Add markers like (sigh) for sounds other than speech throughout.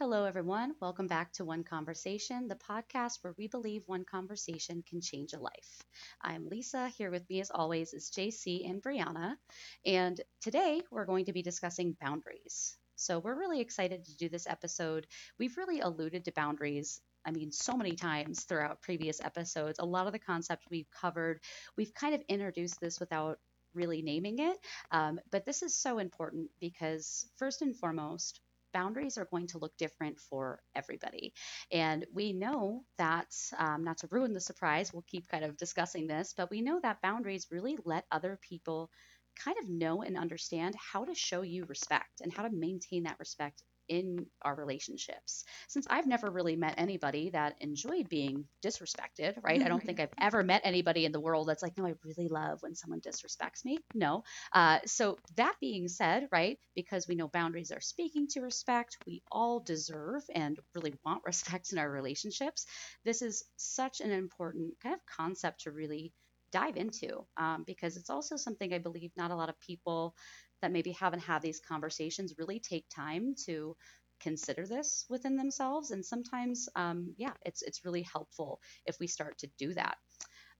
Hello, everyone. Welcome back to One Conversation, the podcast where we believe one conversation can change a life. I'm Lisa. Here with me, as always, is JC and Brianna. And today we're going to be discussing boundaries. So we're really excited to do this episode. We've really alluded to boundaries I mean, so many times throughout previous episodes. A lot of the concepts we've covered, we've kind of introduced this without really naming it. Um, but this is so important because, first and foremost, boundaries are going to look different for everybody. And we know that, um, not to ruin the surprise, we'll keep kind of discussing this, but we know that boundaries really let other people kind of know and understand how to show you respect and how to maintain that respect in our relationships. Since I've never really met anybody that enjoyed being disrespected, right? I don't think I've ever met anybody in the world that's like, no, I really love when someone disrespects me. No. Uh, so, that being said, right, because we know boundaries are speaking to respect, we all deserve and really want (laughs) respect in our relationships. This is such an important kind of concept to really dive into um, because it's also something I believe not a lot of people that maybe haven't had these conversations really take time to consider this within themselves and sometimes um, yeah it's it's really helpful if we start to do that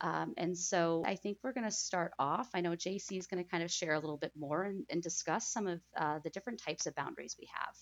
um, and so I think we're going to start off. I know JC is going to kind of share a little bit more and, and discuss some of uh, the different types of boundaries we have.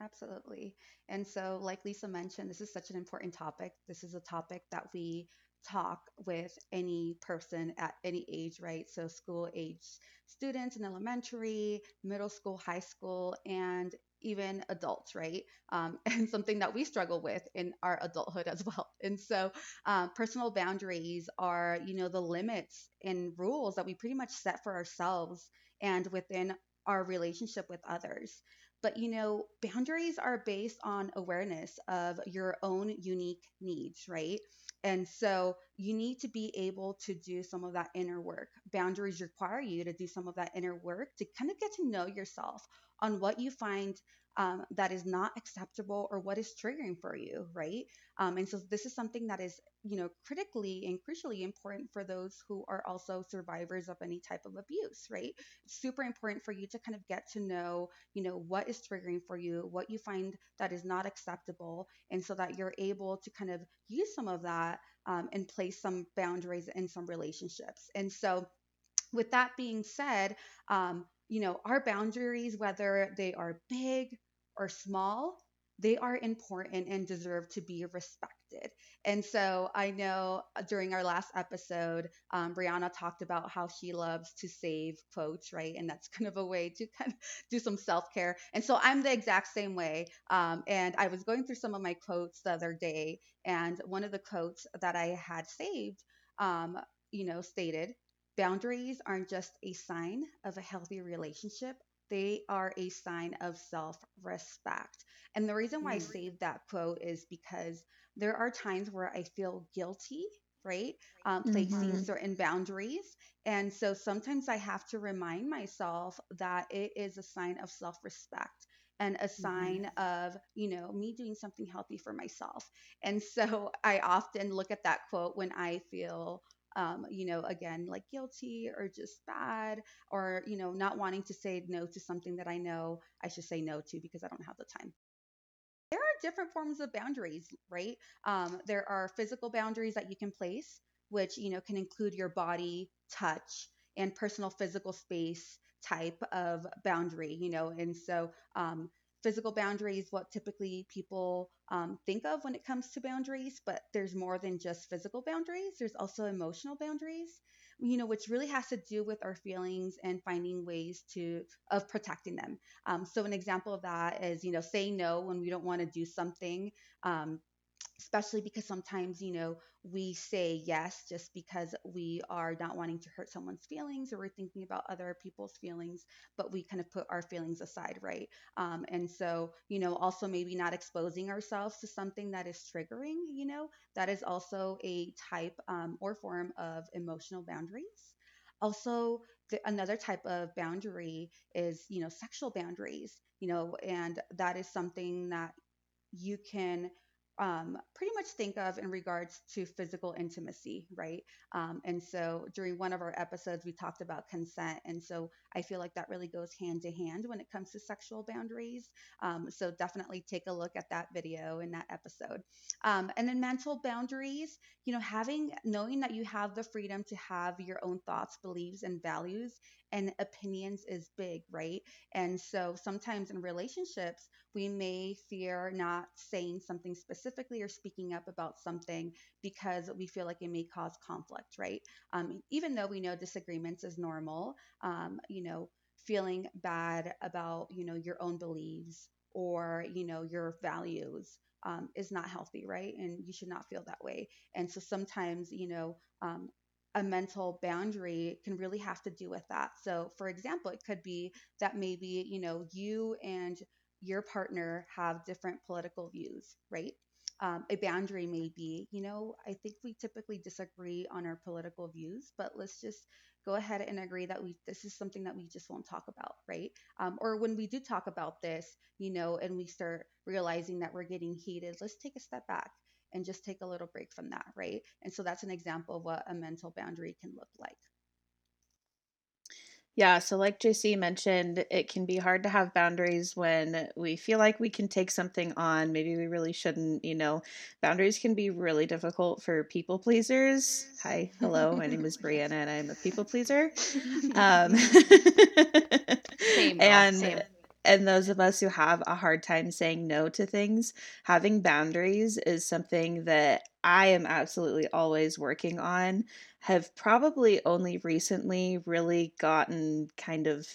Absolutely. And so, like Lisa mentioned, this is such an important topic. This is a topic that we talk with any person at any age, right? So, school age students in elementary, middle school, high school, and even adults, right? Um, (laughs) and something that we struggle with in our adulthood as well. And so, um, personal boundaries are, you know, the limits and rules that we pretty much set for ourselves and within our relationship with others. But you know, boundaries are based on awareness of your own unique needs, right? And so you need to be able to do some of that inner work. Boundaries require you to do some of that inner work to kind of get to know yourself on what you find um, that is not acceptable or what is triggering for you, right? Um, and so this is something that is, you know, critically and crucially important for those who are also survivors of any type of abuse, right? Super important for you to kind of get to know, you know, what is triggering for you, what you find that is not acceptable, and so that you're able to kind of use some of that um, and place some boundaries in some relationships. And so, with that being said, um, you know, our boundaries, whether they are big or small, they are important and deserve to be respected. And so I know uh, during our last episode, um, Brianna talked about how she loves to save quotes, right? And that's (laughs) kind of a way to kind of do some self care. And so I'm the exact same way. Um, and I was going through some of my quotes the other day, and one of the quotes that I had saved, um, you know, stated, Boundaries aren't just a sign of a healthy relationship, they are a sign of self respect. And the reason why I mm. saved that quote is because there are times where I feel guilty, right? Um, placing mm-hmm. certain boundaries. And so sometimes I have to remind myself that it is a sign of self respect and a sign mm-hmm. of you know me doing something healthy for myself and so i often look at that quote when i feel um, you know, again, like guilty or just bad or, you know, not wanting to say no to something that I know I should say no to because I don't have the time. There are different forms of boundaries, right? Um, there are physical boundaries that you can place, which, you know, can include your body, touch, and personal physical space type of boundary, you know, and so um, physical boundaries, what typically people um, think of when it comes to boundaries, but there's more than just physical boundaries. There's also emotional boundaries, you know, which really has to do with our feelings and finding ways to of protecting them. Um, so an example of that is, you know, saying no when we don't want to do something. Um, especially because sometimes you know we say yes just because we are not wanting to hurt someone's feelings or we're thinking about other people's feelings but we kind of put our feelings aside right? Um, and so you know also maybe not exposing ourselves to something that is triggering you know that is also a type um, or form of emotional boundaries. Also the, another type of boundary is you know sexual boundaries you know and that is something that you can um, pretty much think of in regards to physical intimacy, right? Um, and so during one of our episodes, we talked about consent. And so I feel like that really goes hand to hand when it comes to sexual boundaries. Um, so definitely take a look at that video in that episode. Um, and then mental boundaries, you know, having, knowing that you have the freedom to have your own thoughts, beliefs, and values and opinions is big, right? And so sometimes in relationships, we may fear not saying something specifically or speaking up about something because we feel like it may cause conflict, right? Um, even though we know disagreements is normal, um, you know, feeling bad about, you know, your own beliefs or, you know, your values um, is not healthy, right? And you should not feel that way. And so sometimes, you know, um, a mental boundary can really have to do with that. So, for example, it could be that maybe, you know, you and your partner have different political views, right? Um, a boundary may be, you know, I think we typically disagree on our political views, but let's just go ahead and agree that we this is something that we just won't talk about, right? Um, or when we do talk about this, you know, and we start realizing that we're getting heated, let's take a step back and just take a little break from that, right? And so that's an example of what a mental boundary can look like. Yeah, so like JC mentioned, it can be hard to have boundaries when we feel like we can take something on. Maybe we really shouldn't, you know. Boundaries can be really difficult for people pleasers. Hi, hello, my name is (laughs) Brianna and I'm a people pleaser. (laughs) Um, same, (laughs) and same and those of us who have a hard time saying no to things, having boundaries is something that I am absolutely always working on. Have probably only recently really gotten kind of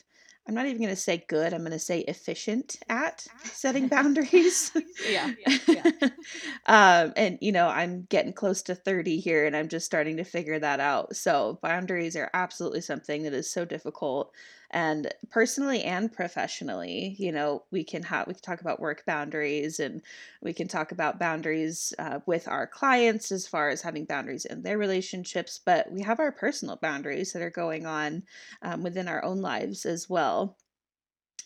I'm not even going to say good, I'm going to say efficient at setting (laughs) boundaries. (laughs) yeah. yeah. um, and, you know, I'm getting close to 30 here and I'm just starting to figure that out. So, boundaries are absolutely something that is so difficult and personally and professionally you know we can have we can talk about work boundaries and we can talk about boundaries uh, with our clients as far as having boundaries in their relationships but we have our personal boundaries that are going on um, within our own lives as well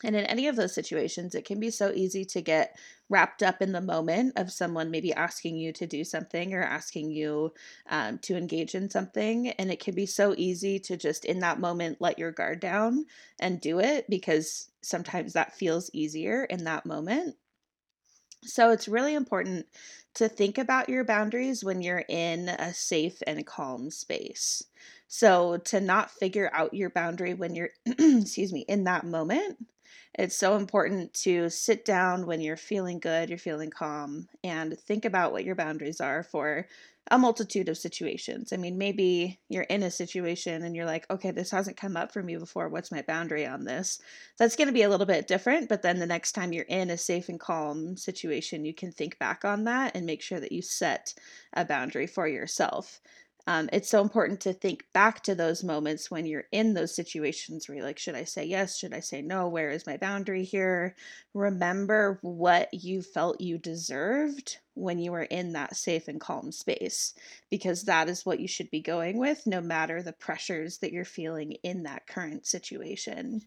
and in any of those situations, it can be so easy to get wrapped up in the moment of someone maybe asking you to do something or asking you um, to engage in something. And it can be so easy to just in that moment let your guard down and do it because sometimes that feels easier in that moment. So it's really important to think about your boundaries when you're in a safe and calm space. So to not figure out your boundary when you're (clears throat) excuse me in that moment it's so important to sit down when you're feeling good, you're feeling calm, and think about what your boundaries are for a multitude of situations. I mean, maybe you're in a situation and you're like, okay, this hasn't come up for me before. What's my boundary on this? That's going to be a little bit different. But then the next time you're in a safe and calm situation, you can think back on that and make sure that you set a boundary for yourself um, it's so important to think back to those moments when you're in those situations where you're like, should I say yes? Should I say no? Where is my boundary here? Remember what you felt you deserved when you were in that safe and calm space, because that is what you should be going with, no matter the pressures that you're feeling in that current situation.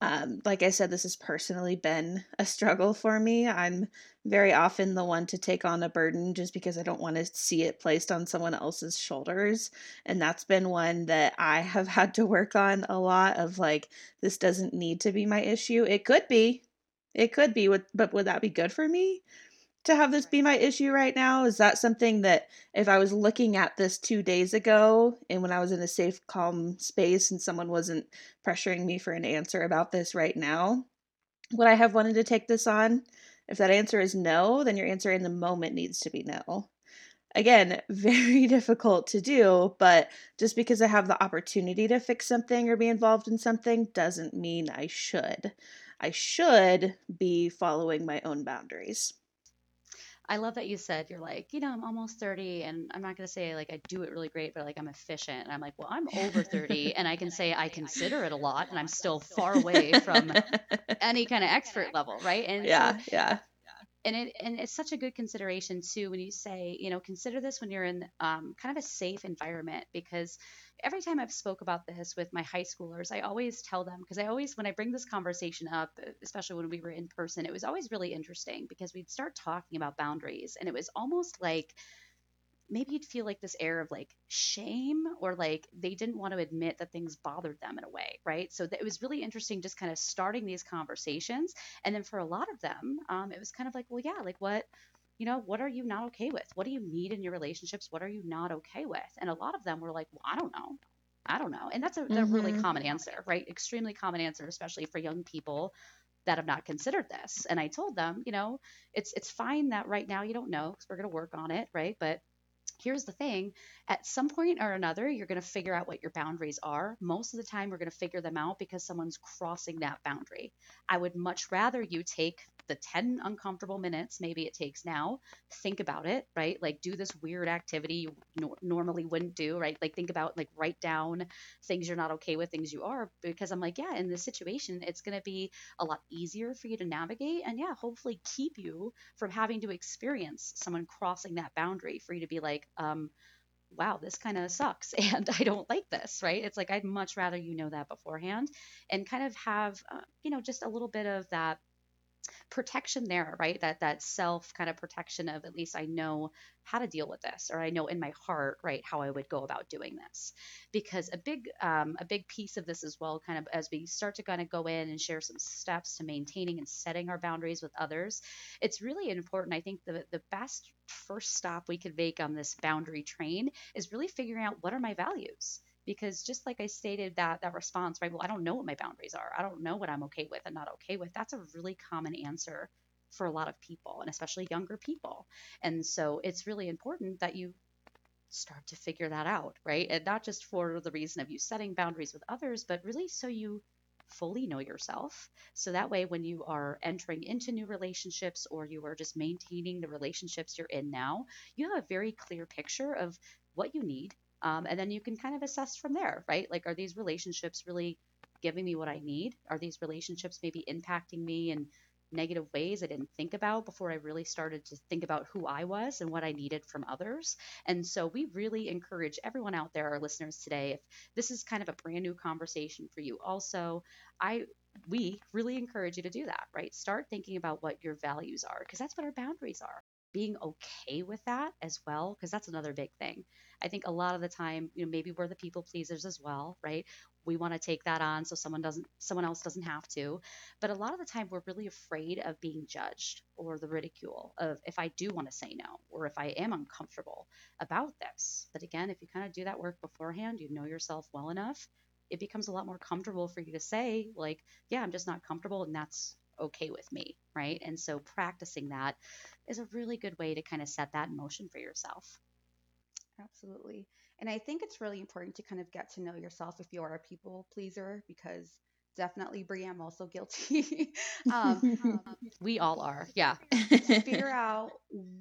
Um, like I said, this has personally been a struggle for me. I'm very often the one to take on a burden just because I don't want to see it placed on someone else's shoulders. And that's been one that I have (laughs) had to work on a lot of like, this doesn't need to be my issue. It could be. It could be, but would that be good for me? To have this be my issue right now? Is that something that if I was looking at this two days ago and when I was in a safe, calm space and someone wasn't pressuring me for an answer about this right now, would I have wanted to take this on? If that answer is no, then your answer in the moment needs to be no. Again, (laughs) very difficult to do, but just because I have the opportunity to fix something or be involved in something doesn't mean I should. I should be following my own boundaries. I love that you said you're like, you know, I'm almost 30 and I'm not going to say like I do it really great, but like I'm efficient. And I'm like, well, I'm over 30 and I can say I consider it a lot and I'm still far away from (laughs) any kind of expert level, right? And yeah, so, yeah. And it and it's such a good consideration too when you say you know consider this when you're in um, kind of a safe environment because every time i've spoke about this with my high schoolers i always tell them because i always when i bring this conversation up especially when we were in person it was always really interesting because we'd start talking about boundaries and it was almost like maybe you'd feel like this air of like shame or like they didn't want to admit that things bothered them in a way, right? So it was really interesting just kind of starting these conversations. And then for a lot of them, um, it was kind of like, well, yeah, like what, you know, what are you not okay with? What do you need in your relationships? What are you not okay with? And a lot of them were like, well, I don't know. I don't know. And that's a, mm-hmm. a really common answer, right? Extremely common answer, especially for young people that have not considered this. And I told them, you know, it's it's fine that right now you don't know because we're going to work on it, right? But here's the thing at some point or another, you're going to figure out what your boundaries are. Most of the time, we're going to figure them out because someone's crossing that boundary. I would much rather you take the 10 uncomfortable minutes maybe it takes now think about it right like do this weird activity you no- normally wouldn't do right like think about like write down things you're not okay with things you are because i'm like yeah in this situation it's going to be a lot easier for you to navigate and yeah hopefully keep you from having to experience someone crossing that boundary for you to be like um wow, this kind of sucks (laughs) and I don't like this, right? It's like I'd much rather you know that beforehand and kind of have, uh, you know, just a little bit of that protection there, right? That that self kind of protection of at least I know how to deal with this, or I know in my heart, right, how I would go about doing this. Because a big um, a big piece of this as well, kind of as we start to kind of go in and share some steps to maintaining and setting our boundaries with others, it's really important. I think the the best first stop we could make on this boundary train is really figuring out what are my values because just like I stated that that response, right? Well, I don't know what my boundaries are. I don't know what I'm okay with and not okay with. That's a really common answer for a lot of people and especially younger people. And so it's really important that you start to figure that out, right? And not just for the reason of you setting boundaries with others, but really so you fully know yourself. So that way, when you are entering into new relationships or you are just maintaining the relationships you're in now, you have a very clear picture of what you need um, and then you can kind of assess from there, right? Like, are these relationships really giving me what I need? Are these relationships maybe impacting me in negative ways I didn't think about before I really started to think about who I was and what I needed from others. And so we really encourage everyone out there, our listeners today, if this is kind of a brand new conversation for you, also, I we really encourage you to do that, right? Start thinking about what your values are because that's what our boundaries are being okay with that as well because that's another big thing. I think a lot of the time you know maybe we're the people pleasers as well right? We want to take that on so someone doesn't someone else doesn't have to. But a lot of the time we're really afraid of being judged or the ridicule of if i do want to say no or if i am uncomfortable about this. But again if you kind of do that work beforehand you know yourself well enough it becomes a lot more comfortable for you to say like yeah i'm just not comfortable and that's okay with me, right? And so practicing that is a really good way to kind of set that in motion for yourself. Absolutely. And I think it's really important to kind of get to know yourself if you are a people pleaser because definitely Brie, I'm also guilty. (laughs) um, (laughs) we all are, yeah. (laughs) figure out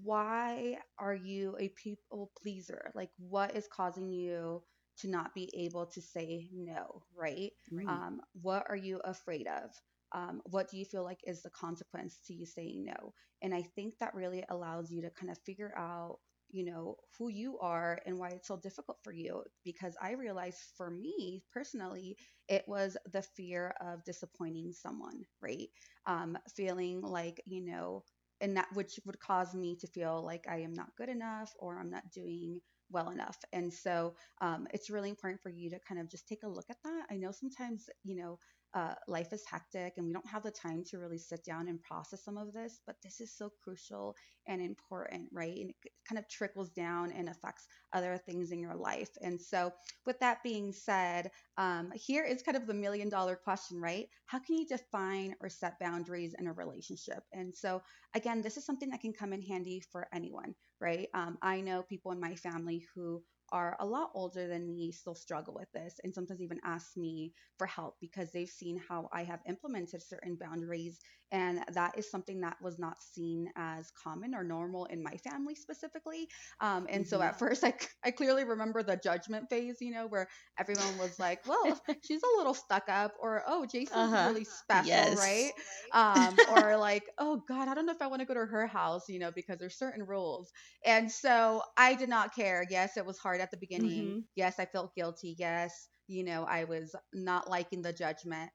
why are you a people pleaser? Like what is causing you to not be able to say no, right? right. Um, what are you afraid of? Um, what do you feel like is the consequence to you saying no? And i think that really allows you to kind of figure out you know who you are and why it's so difficult for you. Because i realized for me personally it was the fear of disappointing someone right? Um, feeling like you know and that which would cause me to feel like i am not good enough or i'm not doing well enough. And so um, it's really important for you to kind of just take a look at that. I know sometimes you know uh, life is hectic and we don't have the time to really sit down and process some of this, but this is so crucial and important, right? And it kind of trickles down and affects other things in your life. And so, with that being said, um, here is kind of the million dollar question, right? How can you define or set boundaries in a relationship? And so, again, this is something that can come in handy for anyone, right? Um, I know people in my family who are a lot older than me still struggle with this and sometimes even ask me for help because they've seen how I have implemented certain boundaries and that is something that was not seen as common or normal in my family specifically um, and mm-hmm. so at mm-hmm. first (laughs) I, I clearly remember the judgment phase you know where everyone was like well (laughs) she's a little stuck up or oh JC's uh-huh. really special yes. right (laughs) um, or like oh god i don't know if i want to go to her house you know because there's certain rules and so i did not care yes it was hard at the beginning mm-hmm. yes i felt guilty yes you know i was not liking the judgment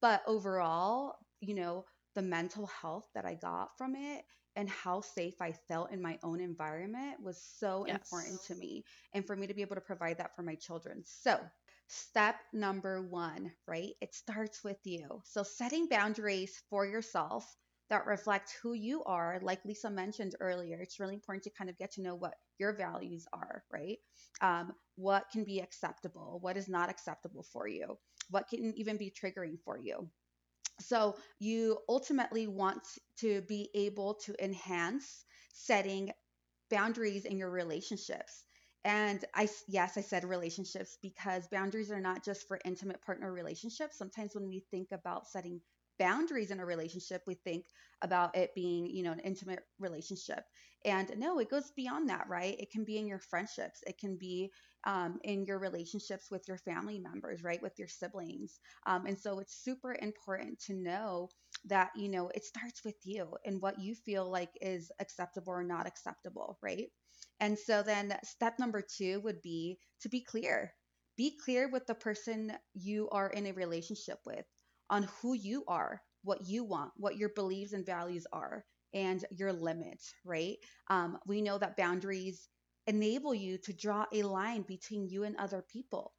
but overall you know the mental health that I got from it and how safe I felt in my own environment was so yes. important to me and for me to be able to provide that for my children. So, step number one, right? It starts with you. So, setting boundaries for yourself that reflect who you are, like Lisa mentioned earlier, it's really important to kind of get to know what your values are, right? Um, what can be acceptable, what is not acceptable for you, what can even be triggering for you. So you ultimately want to be able to enhance setting boundaries in your relationships. And I, yes, I said relationships because boundaries are not just for intimate partner relationships. Sometimes when we think about setting boundaries in a relationship, we think about it being, you know, an intimate relationship. And no, it goes beyond that, right? It can be in your friendships, it can be um, in your relationships with your family members, right? With your siblings. Um, and so it's super important to know that, you know, it starts with you and what you feel like is acceptable or not acceptable, right? And so then step number two would be to be clear. Be clear with the person you are in a relationship with on who you are, what you want, what your beliefs and values are, and your limits, right? Um, we know that boundaries enable you to draw a line between you and other people.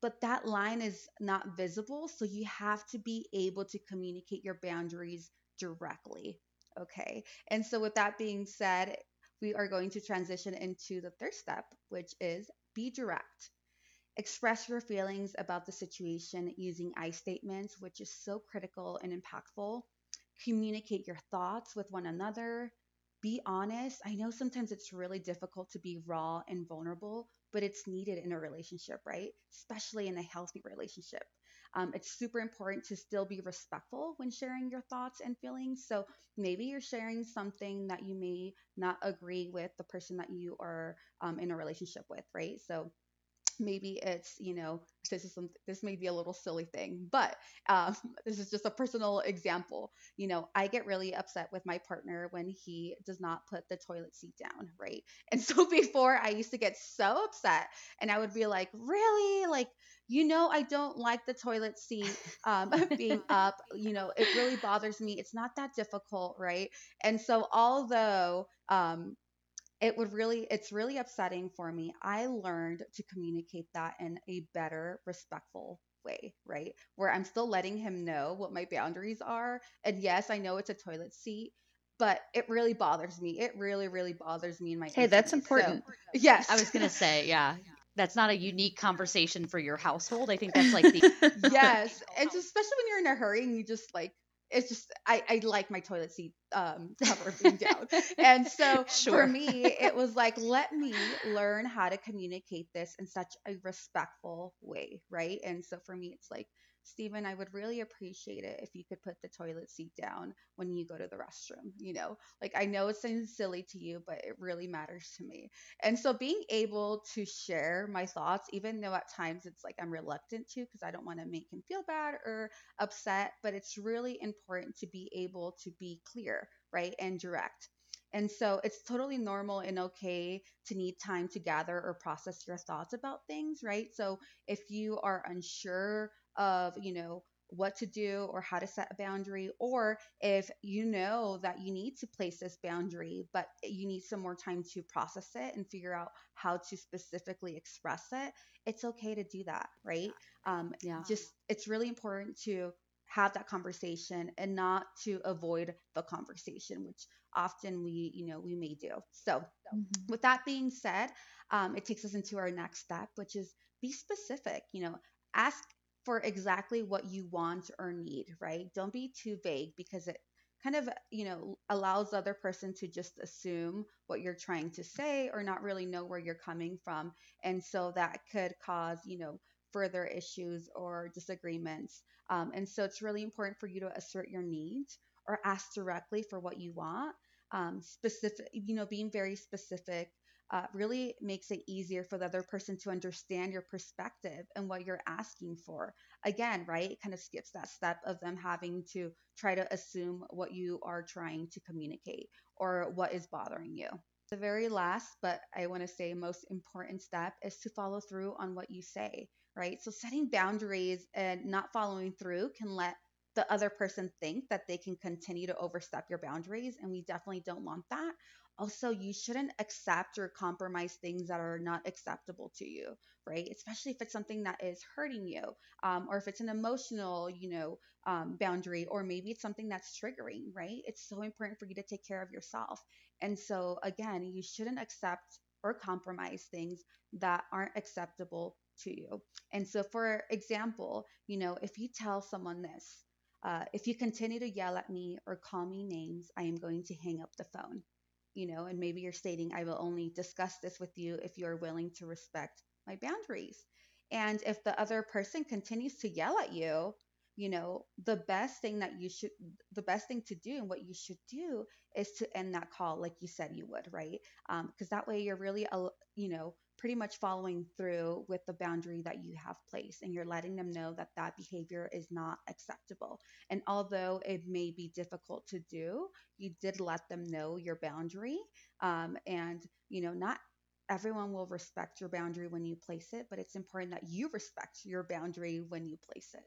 But that line is not visible, so you have to be able to communicate your boundaries directly. Okay. And so, with that being said, we are going to transition into the third step, which is be direct. Express your feelings about the situation using I statements, which is so critical and impactful. Communicate your thoughts with one another be honest. I know sometimes it's really difficult to be raw and vulnerable, but it's needed in a relationship, right? Especially in a healthy relationship. Um, it's super important to still be respectful when sharing your thoughts and feelings. So maybe you're sharing something that you may not agree with the person that you are um, in a relationship with, right? So maybe it's you know this is some this may be a little silly thing but um, (laughs) this is just a personal example. You know i get really upset with my partner when he does not put the toilet seat down right? (laughs) And so before i used to get so upset and i would be like really? Like you know i don't like the toilet seat um, (laughs) being up you know it really bothers me. It's not that difficult right? And so although um, it would really it's really upsetting for me. I learned to communicate that in a better respectful way right? Where i'm still letting him know what my boundaries are. And yes i know it's a toilet seat but it really bothers me. It really really bothers me in my hey that's important so, yes. I was gonna (laughs) say yeah. That's not a unique conversation for your household. I think that's like the (laughs) (laughs) yes. And especially when you're in a hurry and you just like it's just I, I like my toilet seat um, cover being down. (laughs) and so sure. for me, it was like, let me learn how to communicate this in such a respectful way, right? And so for me, it's like Stephen, I would really appreciate it if you could put the toilet seat down when you go to the restroom. You know, like I know it sounds silly to you, but it really matters to me. And so being able to share my thoughts, even though at times it's like I'm reluctant to because I don't want to make him feel bad or upset, but it's really important to be able to be clear, right? And direct. And so it's totally normal and okay to need time to gather or process your thoughts about things, right? So if you are unsure of, you know, what to do or how to set a boundary, or if you know that you need to place this boundary, but you need some more time to process it and figure out how to specifically express it, it's okay to do that, right? Um, yeah. Just it's really important to have that conversation and not to avoid the conversation, which often we, you know, we may do. So, mm-hmm. with that being said, um, it takes us into our next step, which is be specific. You know, ask for exactly what you want or need, right? Don't be too vague because it kind of, you know, allows the other person to just assume what you're trying to say or not really know where you're coming from. And so that could cause, you know, further issues or disagreements. Um, and so it's really important for you to assert your needs or ask directly for what you want. Um, specific, you know, being very specific uh, really makes it easier for the other person to understand your perspective and what you're asking for. Again, right? It kind of skips that step of them having to try to assume what you are trying to communicate or what is bothering you. The very last, but I want to say most important step is to follow through on what you say, right? So setting boundaries and not following through can let the other person think that they can continue to overstep your boundaries. And we definitely don't want that also you shouldn't accept or compromise things that are not acceptable to you right? Especially if it's something that is hurting you um, or if it's an emotional you know um, boundary or maybe it's something that's triggering right? It's so important for you to take care of yourself. And so again you shouldn't accept or compromise things that aren't acceptable to you. And so for example you know if you tell someone this uh, if you continue to yell at me or call me names, I am going to hang up the phone you know, and maybe you're stating, I will only discuss this with you if you're willing to respect my boundaries. And if the other person continues to yell at you, you know, the best thing that you should, the best thing to do and what you should do is to end that call like you said you would, right? Because um, that way you're really, you know, pretty much following through with the boundary that you have placed and you're letting them know that that behavior is not acceptable. And although it may be difficult to do, you did let them know your boundary. Um, and, you know, not everyone will respect your boundary when you place it, but it's important that you respect your boundary when you place it.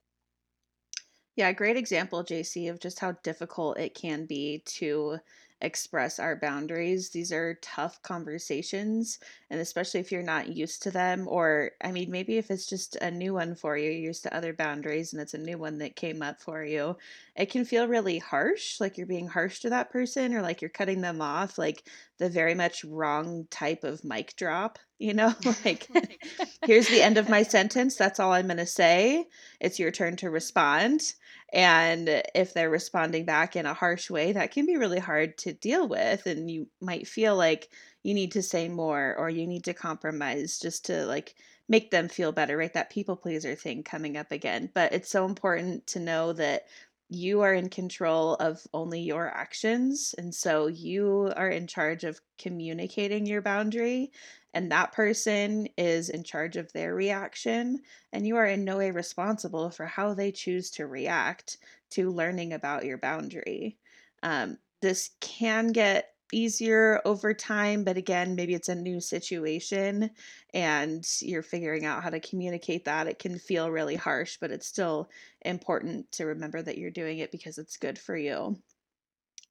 Yeah, great example, JC, of just how difficult it can be to express our boundaries. These are tough conversations, and especially if you're not used to them, or I mean, maybe if it's just a new one for you, you're used to other boundaries and it's a new one that came up for you, it can feel really harsh, like you're being harsh to that person, or like you're cutting them off, like the very much wrong type of mic drop, you know? (laughs) like, (laughs) here's the end of my sentence. That's all I'm going to say. It's your turn to respond. And if they're responding back in a harsh way, that can be really hard to deal with. And you might feel like you need to say more or you need to compromise just to like make them feel better, right? That people pleaser thing coming up again. But it's so important to know that you are in control of only your actions. And so you are in charge of communicating your boundary, and that person is in charge of their reaction. And you are in no way responsible for how they choose to react to learning about your boundary. Um, this can get easier over time, but again, maybe it's a new situation and you're figuring out how to communicate that. It can feel really harsh, but it's still important to remember that you're doing it because it's good for you.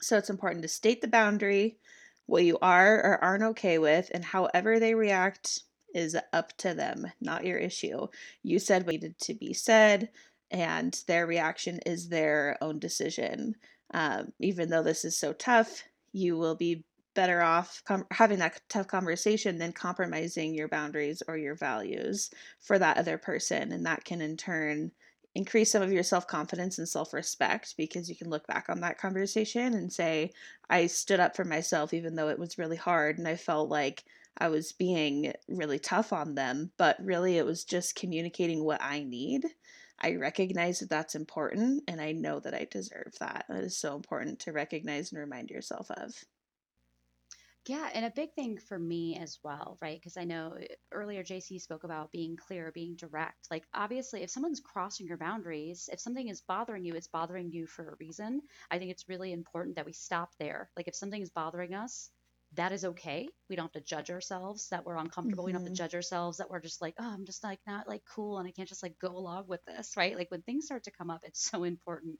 So it's important to state the boundary, what you are or aren't okay with, and however they react is up to them, not your issue. You said what needed to be said, and their reaction is their own decision. Um, even though this is so tough, you will be better off com- having that tough conversation than compromising your boundaries or your values for that other person. And that can in turn increase some of your self confidence and self respect because you can look back on that conversation and say, I stood up for myself even though it was really hard and I felt like I was being really tough on them, but really it was just communicating what I need I recognize that that's important and I know that I deserve that. That is so important to recognize and remind yourself of. Yeah, and a big thing for me as well, right? Because I know eh, earlier JC spoke about being clear, being direct. Like, obviously, if someone's crossing your boundaries, if something is bothering you, it's bothering you for a reason. I think it's really important that we stop there. Like, if something is bothering us, that is okay. We don't have to judge ourselves that we're uncomfortable. Mm-hmm. We don't have to mm-hmm. judge ourselves that we're just like, oh, I'm just like not like cool and I can't just like go along with this, right? Like when things start to come up, it's so important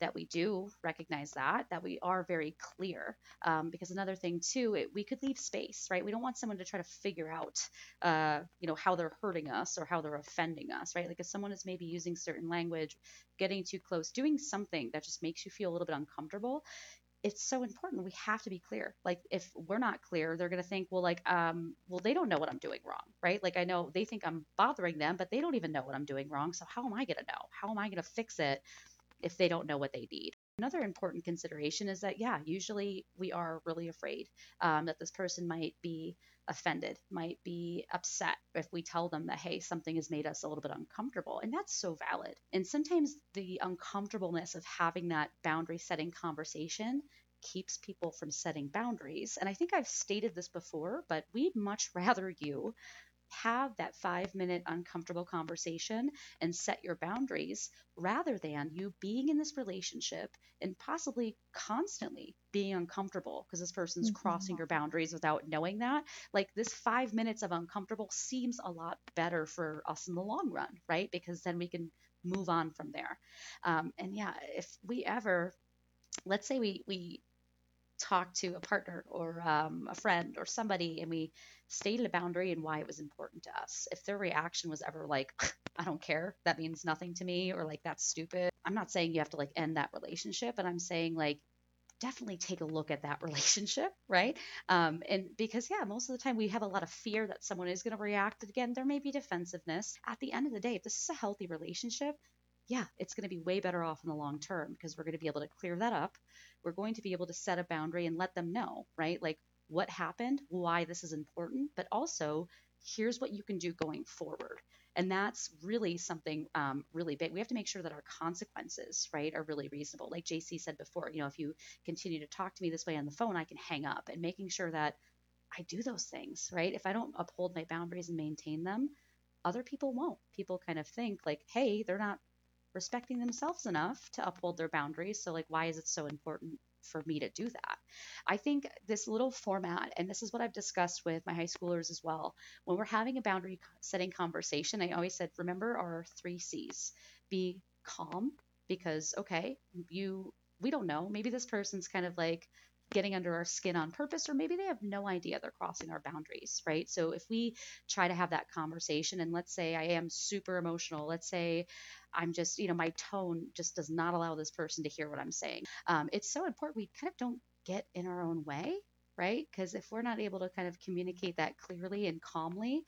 that we do recognize that that we are very clear um, because another thing too it, we could leave space right we don't want someone to try to figure out uh, you know how they're hurting us or how they're offending us right like if someone is maybe using certain language getting too close doing something that just makes you feel a little bit uncomfortable it's so important. We have to be clear. Like if we're not clear, they're going to think, well, like, um, well, they don't know what I'm doing wrong, right? Like I know they think I'm bothering them, but they don't even know what I'm doing wrong. So how am I going to know? How am I going to fix it if they don't know what they need? Another important consideration is that, yeah, usually we are really afraid um, that this person might be offended, might be upset if we tell them that, hey, something has made us a little bit uncomfortable. And that's so valid. And sometimes the uncomfortableness of having that boundary setting conversation keeps people from setting boundaries. And I think I've stated this before, but we'd much (laughs) rather you have that five minute uncomfortable conversation and set your boundaries rather than you being in this relationship and possibly constantly being uncomfortable because this person's mm-hmm. crossing your boundaries without knowing that. Like this five minutes of uncomfortable seems a lot better for us in the long run, right? Because then we can move on from there. Um, and yeah, if we ever, let's say we, we, talk to a partner or um, a friend or somebody and we stated a boundary and why it was important to us. If their reaction was ever like, I don't care, that means nothing to me, or like, that's stupid, I'm not saying you have to like end that relationship, but I'm saying like, definitely take a look at that (laughs) relationship, right? Um, and because, yeah, most of the time we have a lot of fear that someone is going to react. Again, there may be defensiveness. At the end of the day, if this is a healthy relationship, yeah, it's going to be way better off in the long term because we're going to be able to clear that up. We're going to be able to set a boundary and let them know, right? Like what happened, why this is important, but also here's what you can do going forward. And that's really something um, really big. We have to make sure that our consequences, right, are really reasonable. Like JC said before, you know, if you continue to talk to me this way on the phone, I can hang up and making sure that I do those things, right? If I don't uphold my boundaries and maintain them, other people won't. People kind of think like, hey, they're not respecting themselves enough to uphold their boundaries. So, like, why is it so important for me to do that. I think this little format, and this is what I've discussed with my high schoolers as well, when we're having a boundary setting conversation, I always said, remember our three C's be calm, because, okay, you, we don't know, maybe this person's kind of like, getting under our skin on purpose, or maybe they have no idea they're crossing our boundaries, right? So if we try to have that conversation, and let's say I am super emotional, let's say I'm just, you know, my tone just does not allow this person to hear what I'm saying. Um, it's so important we kind of don't get in our own way, right? Because if we're not able to kind of communicate that clearly and calmly,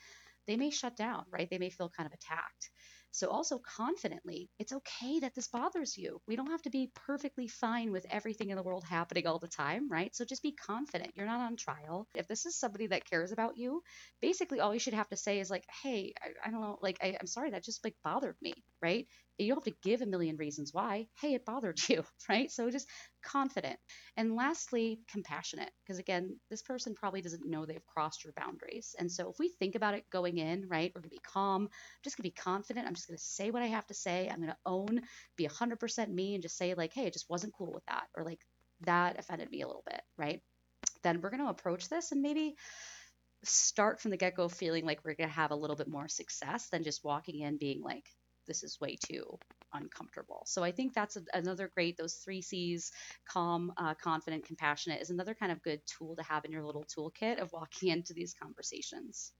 they may shut down, right? They may feel kind of attacked. So, also confidently, it's okay that this bothers you. We don't have to be perfectly fine with everything in the world happening all the time, right? So, just be confident. You're not on trial. If this is somebody that cares about you, basically all you should have to say is, like, hey, I, I don't know, like, I, I'm sorry, that just like bothered me, right? You don't have to give a million reasons why. Hey, it bothered (laughs) you, right? So, just confident. And lastly, compassionate, because again, this person probably doesn't know they've crossed your boundaries. And so if we think about it going in, right, we're going to be calm, I'm just going to be confident. I'm just going to say what I have to say. I'm going to own, be 100% me, and just say, like, hey, it just wasn't cool with that, or like, that offended me a little bit, right? Then we're going to approach this and maybe start from the get go feeling like we're going to have a little bit more success than just walking in being like, this is way too uncomfortable. So I think that's a, another great, those three C's calm, uh, confident, compassionate is another kind of good tool to have in your little toolkit of walking (laughs) into these conversations.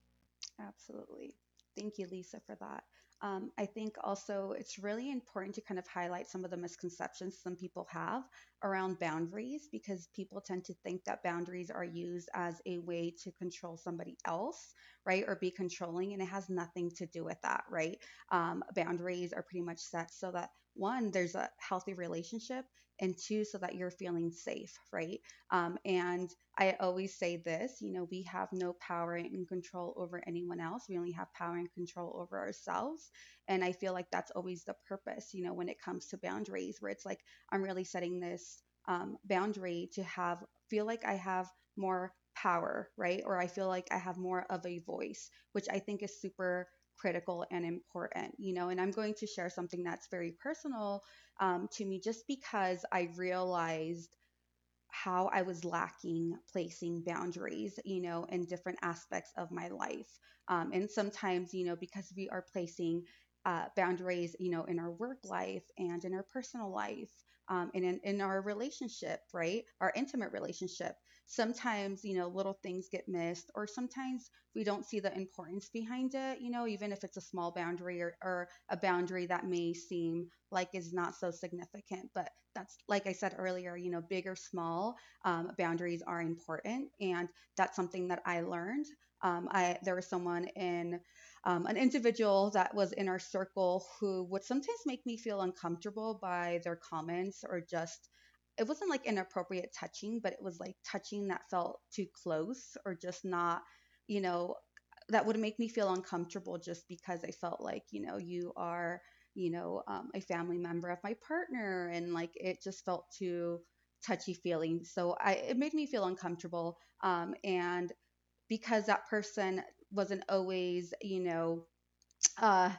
Absolutely. Thank you, Lisa, for that. Um, I think also it's really important to kind of highlight some of the misconceptions some people have around boundaries because people tend to think that boundaries are used as a way to control somebody else, right? Or be controlling, and it has nothing to do with that, right? Um, boundaries are pretty much set so that one, there's a healthy relationship, and two, so that you're feeling safe, right? Um, and I always say this you know, we have no power and control over anyone else. We only have power and control over ourselves. And I feel like that's always the purpose, you know, when it comes to boundaries, where it's like, I'm really setting this um, boundary to have, feel like I have more power, right? Or I feel like I have more of a voice, which I think is super critical and important, you know. And I'm going to share something that's very personal um, to me just because I realized how I was lacking placing boundaries, you know, in different aspects of my life. Um, and sometimes, you know, because we are placing uh, boundaries, you know, in our work life and in our personal life, um, and in, in our relationship, right? Our intimate relationship. Sometimes, you know, little things get missed, or sometimes we don't see the importance behind it, you know, even if it's a small boundary or, or a boundary that may seem like is not so significant. But that's, like I said earlier, you know, big or small, um, boundaries are important. And that's something that I learned. Um, I, there was someone in um, an individual that was in our circle who would sometimes make me feel uncomfortable by their comments or just it wasn't like inappropriate touching, but it was like touching that felt too close or just not, you know, that would make me feel uncomfortable just because I felt like, you know, you are, you know, um, a family member of my partner. And like it just felt too touchy feeling. So I, it made me feel uncomfortable. Um, and because that person wasn't always, you know, uh,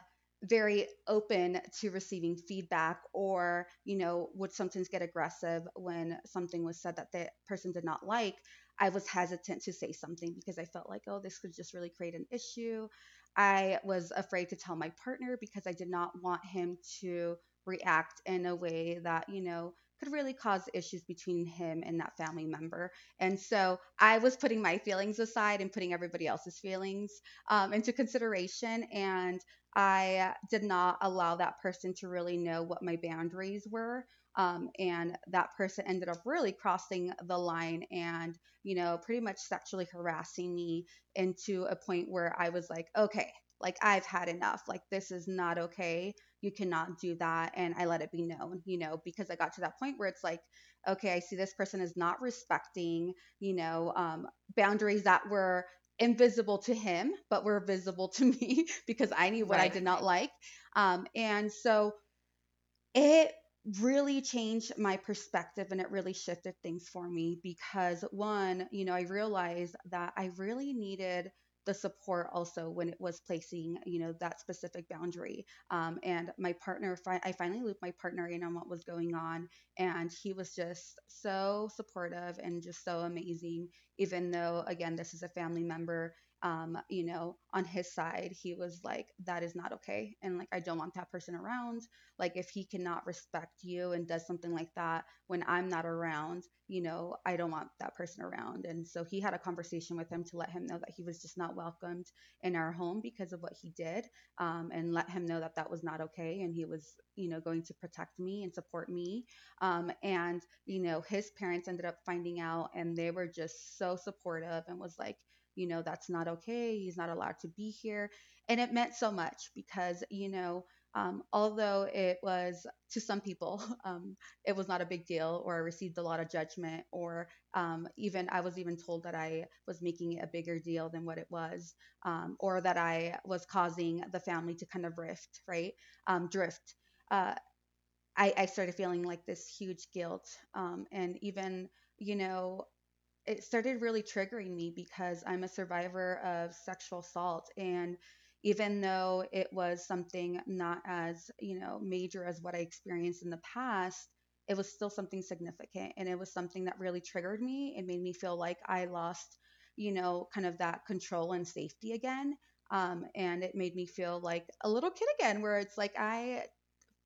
very open to receiving feedback or you know would sometimes get aggressive when something was said that the person did not like i was hesitant to say something because i felt like oh this could just really create an issue. I was afraid to tell my partner because i did not want him to react in a way that you know could really cause issues between him and that family member. And so I was putting my feelings aside and putting everybody else's feelings um, into consideration. And I did not allow that person to really know what my boundaries were. Um, and that person ended up really crossing the line and, you know, pretty much sexually harassing me into a point where I was like, okay, like I've had enough. Like this is not okay. You cannot do that. And I let it be known, you know, because I got to that point where it's like, okay, I see this person is not respecting, you know, um, boundaries that were invisible to him, but were visible to (laughs) me because I knew what right. I did not like. Um, and so it really changed my perspective and it really shifted things for me because one, you know, I realized that I really needed the support also when it was placing you know that specific boundary. Um, and my partner i finally looped my partner in on what was going on and he was just so supportive and just so amazing even though again this is a family member um, you know, on his side, he was like, that is not okay. And like, I don't want that person around. Like, if he cannot respect you and does something like that when I'm not around, you know, I don't want that person around. And so he had a conversation with him to let him know that he was just not welcomed in our home because of what he did um, and let him know that that was not okay. And he was, you know, going to protect me and support me. Um, and, you know, his parents ended up finding out and they were just so supportive and was like, you know, that's not okay. He's not allowed to be here. And it meant so much because, you know, um, although it was to some people, (laughs) um, it was not a big deal, or I received a lot of judgment, or um, even I was even told that I was making it a bigger deal than what it was, um, or that I was causing the family to kind of rift, right? Um, drift. Uh, I, I, started feeling like this huge guilt, um, and even you know it started really triggering me because I'm a survivor of sexual assault and even though it was something not as you know major as what i experienced in the past it was still something significant and it was something that really triggered me. It made me feel like i lost you know kind of that control and safety again um, and it made me feel like a little kid again where it's like i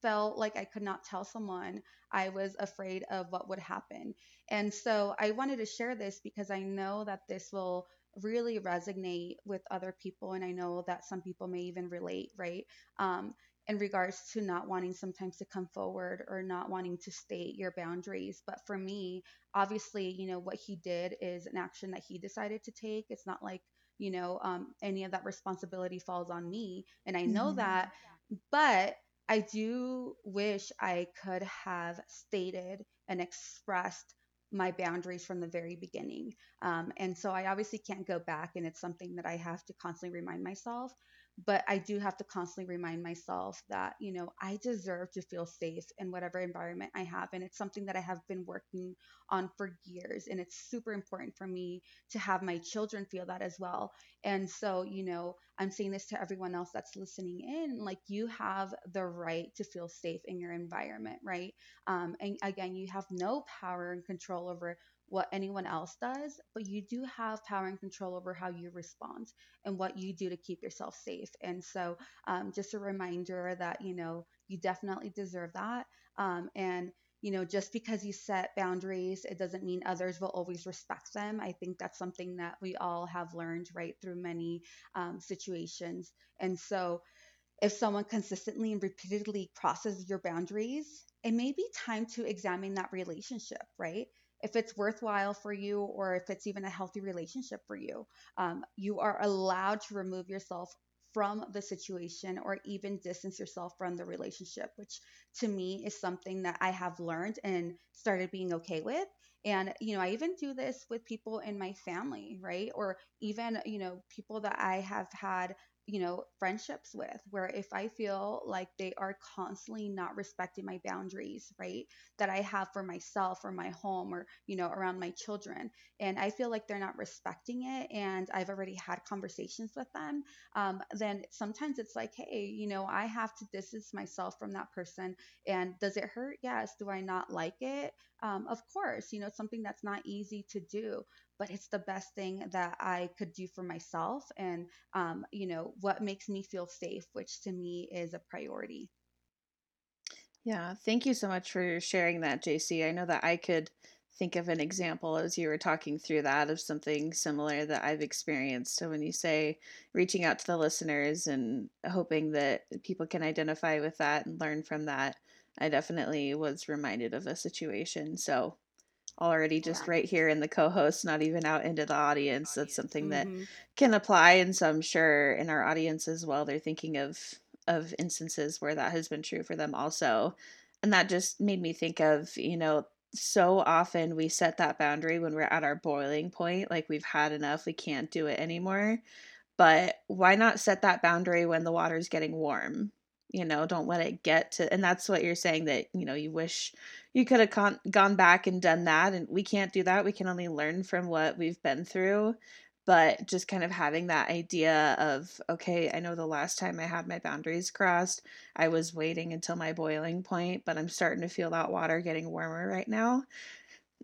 felt like I could not tell someone. I was afraid of what would happen. And so I wanted to share this because I know that this will really resonate with other people. And I know that some people may even relate, right? Um, in regards to not wanting sometimes to come forward or not wanting to state your boundaries. But for me, obviously, you know, what he did is an action that he decided to take. It's not like, you know, um, any of that responsibility falls on me. And I know mm-hmm. that. But I do wish I could have stated and expressed my boundaries from the very beginning. Um, and so I obviously can't go back, and it's something that I have to constantly remind myself but I do have to constantly remind myself that, you know, I deserve to feel safe in whatever environment I have. And it's something that I have been working on for years. And it's super important for me to have my children feel that as well. And so, you know, I'm saying this to everyone else that's listening in like, you have the right to feel safe in your environment, right? Um, and again, you have no power and control over what anyone else does, but you do have power and control over how you respond and what you do to keep yourself safe. And so, um, just a reminder that, you know, you definitely deserve that. Um, and, you know, just because you set boundaries, it doesn't mean others will always respect them. I think that's something that we all have learned right through many um, situations. And so, if someone consistently and repeatedly crosses your boundaries, it may be time to examine that relationship, right? If it's worthwhile for you or if it's even a healthy relationship for you. Um, you are allowed to remove yourself from the situation or even distance yourself from the relationship, which to me is something that I have learned and started being okay with. And, you know, I even do this with people in my family, right? Or even, you know, people that I have had you know, friendships with, where if I feel like they are constantly not respecting my boundaries, right, that I have for myself or my home or, you know, around my children, and I feel like they're not respecting it, and I've already had conversations with them, um, then sometimes it's like, hey, you know, I have to distance myself from that person. And does it hurt? Yes. Do I not like it? Um, of course, you know, it's something that's not easy to do but it's the best thing that I could do for myself and, um, you know, what makes me feel safe, which to me is a priority. Yeah, thank you so much for sharing that, JC. I know that I could think of an example as you were talking through that of something similar that I've experienced. So when you say reaching out to the listeners and hoping that people can identify with that and learn from that, I definitely was reminded of a situation. So already just yeah. right here in the co-host not even out into the audience that's something mm-hmm. that can apply and so i'm sure in our audience as well they're thinking of of instances where that has been true for them also and that just made me think of you know so often we set that boundary when we're at our boiling point like we've had enough we can't do it anymore but why not set that boundary when the water's getting warm you know don't let it get to and that's what you're saying that you know you wish you could have con- gone back and done that and we can't do that we can only learn from what we've been through but just kind of having that idea of okay i know the last time i had my boundaries crossed i was waiting until my boiling point but i'm starting to feel that water getting warmer right now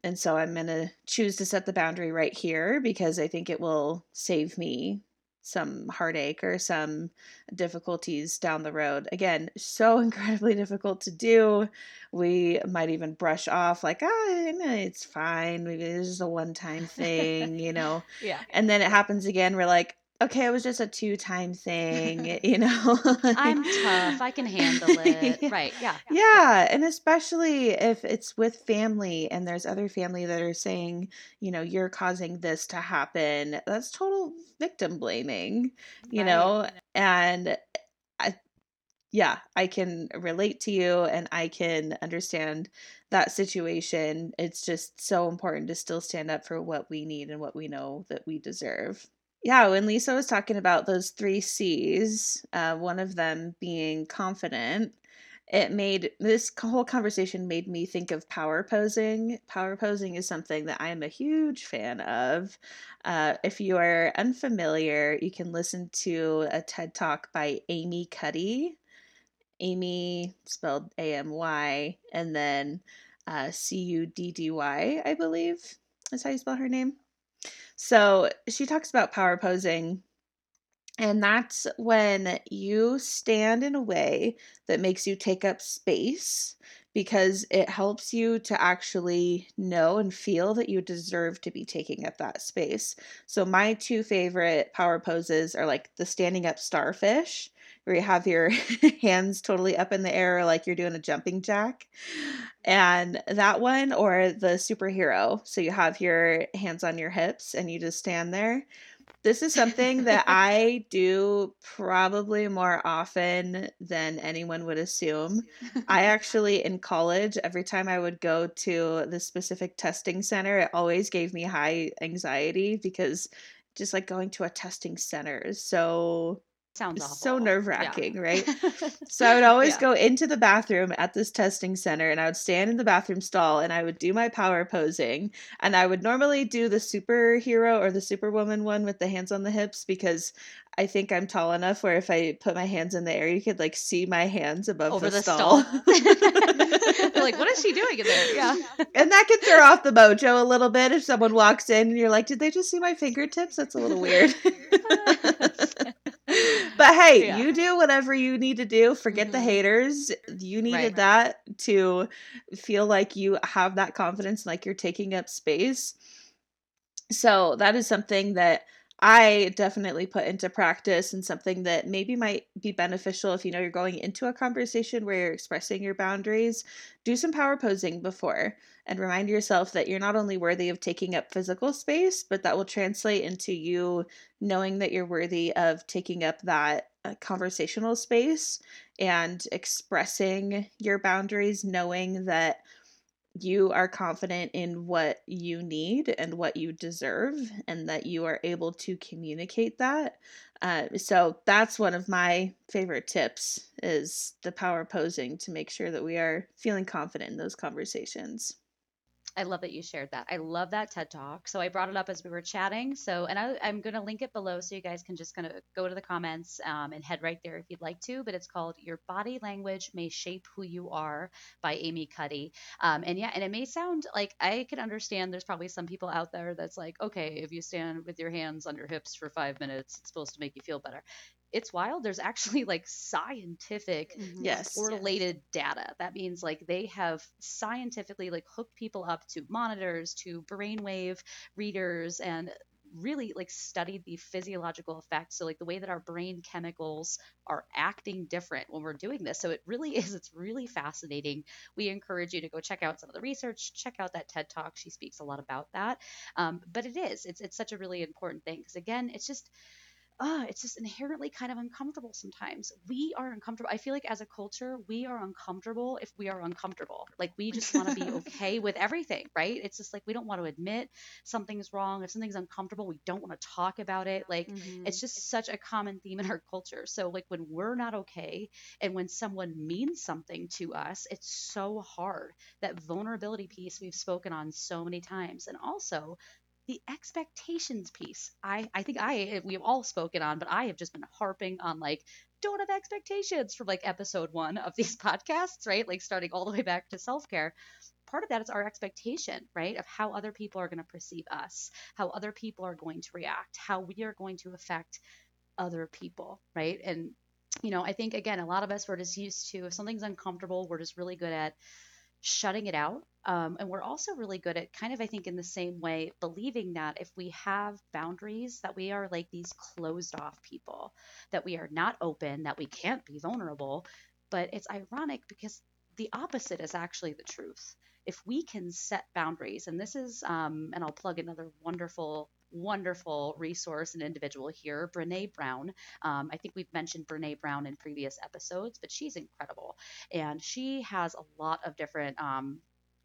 and so i'm going to choose to set the boundary right here because i think it will save me some heartache or some difficulties down the road. Again, so (laughs) incredibly difficult to do. We might even brush off like, ah, it's fine. Maybe this is a one time (laughs) thing, you know? yeah. And then it happens again. We're like, okay, it was just a two time thing, (laughs) you know. (laughs) I'm tough. I can handle it. (laughs) yeah. Right. Yeah. Yeah. And especially if it's with family and there's other family that are saying, you know, you're causing this to happen, that's total victim blaming, you right. know. And I, yeah, I can relate to you and I can understand that situation. It's just so important to still stand up for what we need and what we know that we deserve. Yeah, when Lisa was talking about those three C's, uh, one of them being confident, it made this whole conversation made me think of power posing. Power posing is something that I am a huge fan of. Uh, if you are unfamiliar, you can listen to a TED talk by Amy Cuddy. Amy spelled A M Y and then uh, C U D D Y, I believe is how you spell her name. So she talks about power posing. And that's when you stand in a way that makes you take up space because it helps you to actually know and feel that you deserve to be taking up that space. So, my two favorite power poses are like the standing up starfish, where you have your (laughs) hands totally up in the air like you're doing a jumping jack. And that one or the superhero. So you have your hands on your hips and you just stand there. This is something that (laughs) I do probably more often than anyone would assume. I actually, in college, every time I would go to the specific testing center, it always gave me high anxiety because just like going to a testing center is so Sounds awful. so nerve wracking, yeah. right? (laughs) so I would always yeah. go into the bathroom at this testing center and I would stand in the bathroom stall and I would do my power posing. And I would normally do the superhero or the superwoman one with the hands on the hips because I think I'm tall enough where if I put my hands in the air, you could like see my hands above Over the, the stall. stall. (laughs) like, what is she doing in there? (laughs) Yeah. And that can throw off the mojo a little bit if someone walks in and you're like, did they just see my fingertips? That's a little weird but hey, yeah. you do whatever you need to do. Forget mm-hmm. the haters. You needed right. that to feel like you have that confidence, like you're taking up space. So that is something that I definitely put into practice and something that maybe might be beneficial if you know you're going into a conversation where you're expressing your boundaries. Do some power posing before and remind yourself that you're not only worthy of taking up physical space, but that will translate into you knowing that you're worthy of taking up that uh, conversational space and expressing your boundaries, knowing that you are confident in what you need and what you deserve and that you are able to communicate that uh, so that's one of my favorite tips is the power posing to make sure that we are feeling confident in those conversations I love that you shared that. I love that TED Talk. So I brought it up as we were chatting. So, and I, am going to link it below so you guys can just kind of go to the comments um, and head right there if you'd like to. But it's called Your Body Language May Shape Who You Are by Amy Cuddy. Um, and yeah, and it may sound like I can understand there's probably some people out there that's like, okay, if you stand with your hands on your hips for five minutes, it's supposed to make you feel better it's wild. There's actually like scientific mm-hmm. yes, correlated yes. data. That means like they have scientifically like hooked people up to monitors, to brainwave readers, and really like studied the physiological effects so like the way that our brain chemicals are acting different when we're doing this so it really (laughs) is it's really fascinating we encourage you to go check out some of the research check out that ted talk she speaks a lot about that um, but it is it's, it's such a really important thing because again it's just uh, it's just inherently kind of uncomfortable sometimes. We are uncomfortable. I feel like as a culture, we are uncomfortable if we are uncomfortable. Like we just want to be (laughs) okay with everything, right? It's just like we don't want to admit something's wrong. If something's uncomfortable, we don't want to talk about it. Like mm-hmm. it's just such a common theme in our culture. So like when we're not okay and when someone means something to us, it's so hard. That vulnerability piece we've spoken on so many times. And also the expectations piece. I i think i eh, we've all spoken on but i have just been harping on like don't have expectations from like episode one of these (laughs) podcasts right? Like starting all the way back to self-care. Part of that is our expectation right of how other people are going to perceive us how other people are going to react how we are going to affect other people right? And you know i think again a lot of us we're just used to if something's uncomfortable we're just really good at shutting it out. Um, and we're also really good at kind of, I think, in the same way, believing that if we have boundaries, that we are like these closed off people, that we are not open, that we can't be vulnerable. But it's ironic because the opposite is actually the truth. If we can set boundaries, and this is, um, and I'll plug another wonderful wonderful resource and individual here, Brene Brown. Um, I think we've mentioned Brene Brown in previous episodes, but she's incredible. And she has a lot of different um,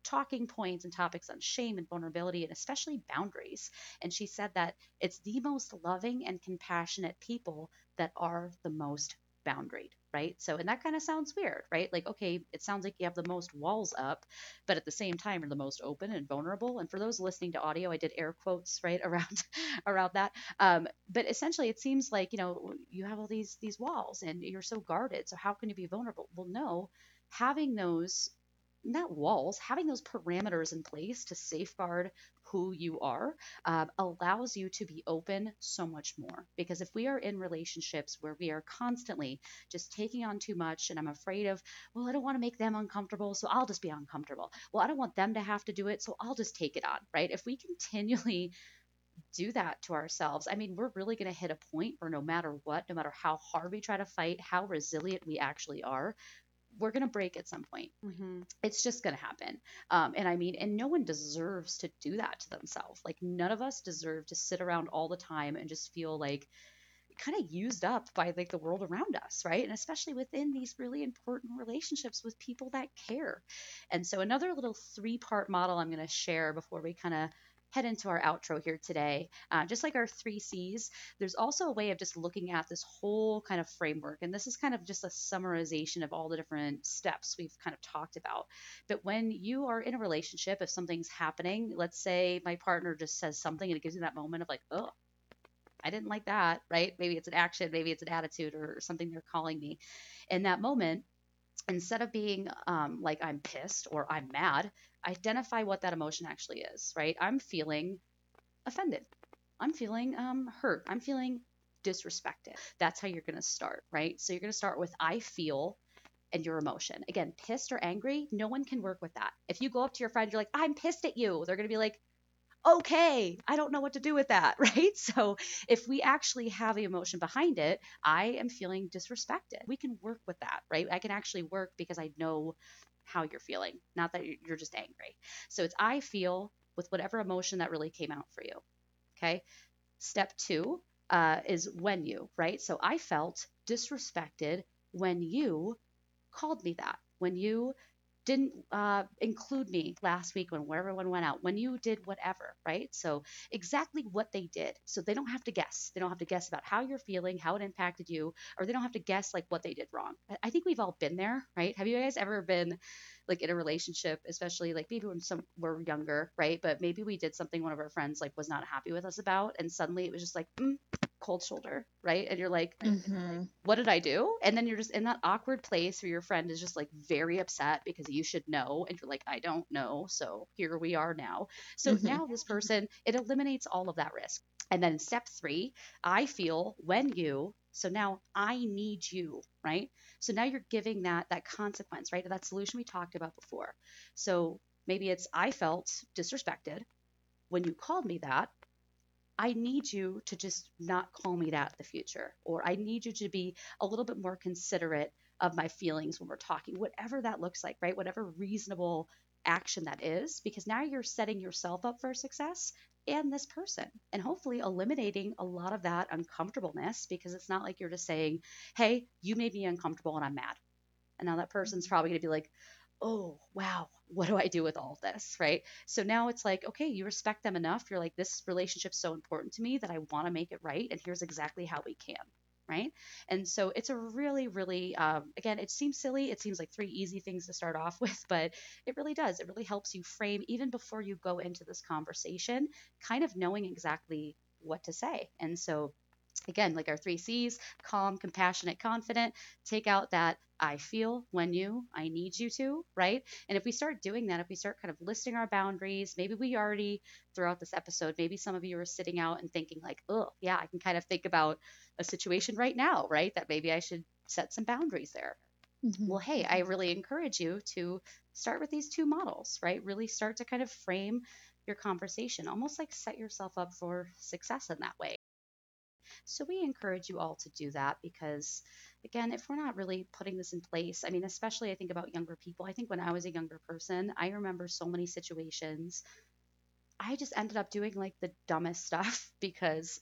talking points and topics on shame and vulnerability and especially boundaries. And she said that it's the most loving and compassionate people that are the most boundaried, right? So, and that kind of sounds weird, right? Like, okay, it sounds like you have the most walls up, but at the same time, you're the most open and vulnerable. And for those listening to audio, I did air quotes (laughs) right around around that. Um, but essentially, it seems like you know you have all these these walls and you're so guarded. So how can you be vulnerable? Well, no, having those not walls, having those parameters in place to safeguard who you are uh, allows you to be open so much more. Because if we are in relationships where we are constantly just taking on too much, and I'm afraid of, well, I don't want to make them uncomfortable, so I'll just be uncomfortable. Well, I don't want them to have to do it, so I'll just take it on, right? If we continually do that to ourselves, I mean, we're really going to hit a point where no matter what, no matter how hard we try to fight, how resilient we actually are, we're going to break at some point. Mm-hmm. It's just going to happen. Um, and I mean, and no one deserves to do that to themselves. Like, none of us deserve to sit around all the time and just feel like kind of used up by like the world around us, right? And especially within these really important relationships with people that care. And so, another little three part model I'm going to share before we kind of head into our outro here today. Uh, just like our three C's, there's also a way of just looking at this whole kind of framework. And this is kind of just a summarization of all the different steps we've kind of talked about. But when you are in a relationship, if something's happening, let's say my partner just says something and it gives you that moment of like, oh, I didn't like that, right? Maybe it's an action, maybe it's an attitude or something they're calling me. In that moment, instead of being um, like I'm pissed or I'm mad, identify what that emotion actually is, right? I'm feeling offended. I'm feeling um, hurt. I'm feeling disrespected. That's how you're going to start, right? So you're going to start with I feel and your emotion. Again, pissed or angry, no one can work with that. If you go up to your friend, you're like, I'm pissed at you, they're going to be like, okay, I don't know what to do with that, (laughs) right? So if we actually have the emotion behind it, I am feeling disrespected. We can work with that, right? I can actually work because I know how you're feeling, not that you're just angry. So it's I feel with whatever emotion that really came out for you. Okay. Step two uh, is when you, right? So I felt disrespected when you called me that, when you didn't uh, include me last week when everyone went out, when you did whatever, right? So, exactly what they did. So, they don't have to guess. They don't have to guess about how you're feeling, how it impacted you, or they don't have to guess like what they did wrong. I think we've all been there, right? Have you guys ever been like in a relationship, especially like maybe when some were younger, right? But maybe we did something one of our friends like was not happy with us about, and suddenly it was just like, mm, cold shoulder, right? And you're like, mm-hmm. what did I do? And then you're just in that awkward place where your friend is just like very upset because you should know. And you're like, I don't know. So here we are now. So mm-hmm. now this person, it eliminates all of that risk. And then step three, I feel when you, so now I need you, right? So now you're giving that that consequence, right? That solution we talked about before. So maybe it's I felt disrespected when you called me that I need you to just not call me that in the future, or I need you to be a little bit more considerate of my feelings when we're talking, whatever that looks like, right? Whatever reasonable action that is, because now you're setting yourself up for success and this person, and hopefully eliminating a lot of that uncomfortableness because it's not like you're just saying, Hey, you made me uncomfortable and I'm mad. And now that person's mm-hmm. probably going to be like, oh, wow, what do I do with all of this? Right. So now it's like, okay, you respect them enough. You're like, this relationship's so important to me that I want to make it right. And here's exactly how we can. Right. And so it's a really, really, um, again, it seems silly. It seems like three easy things to start off (laughs) with, but it really does. It really helps you frame, even before you go into this conversation, kind of knowing exactly what to say. And so again, like our three C's calm, compassionate, confident. Take out that I feel when you, I need you to, right? And if we start doing that, if we start kind of listing our boundaries, maybe we already throughout this episode, maybe some of you are sitting out and thinking, like, oh, yeah, I can kind of think about a situation right now, right? That maybe I should set some boundaries there. Mm-hmm. Well, hey, I really encourage you to start with these two models, right? Really start to kind of frame your conversation, almost like set yourself up for success in that way. So we encourage you all to do that because, again, if we're not really putting this in place, I mean, especially I think about younger people. I think when I was a younger person, I remember so many situations. I just ended up doing like the dumbest stuff (laughs) because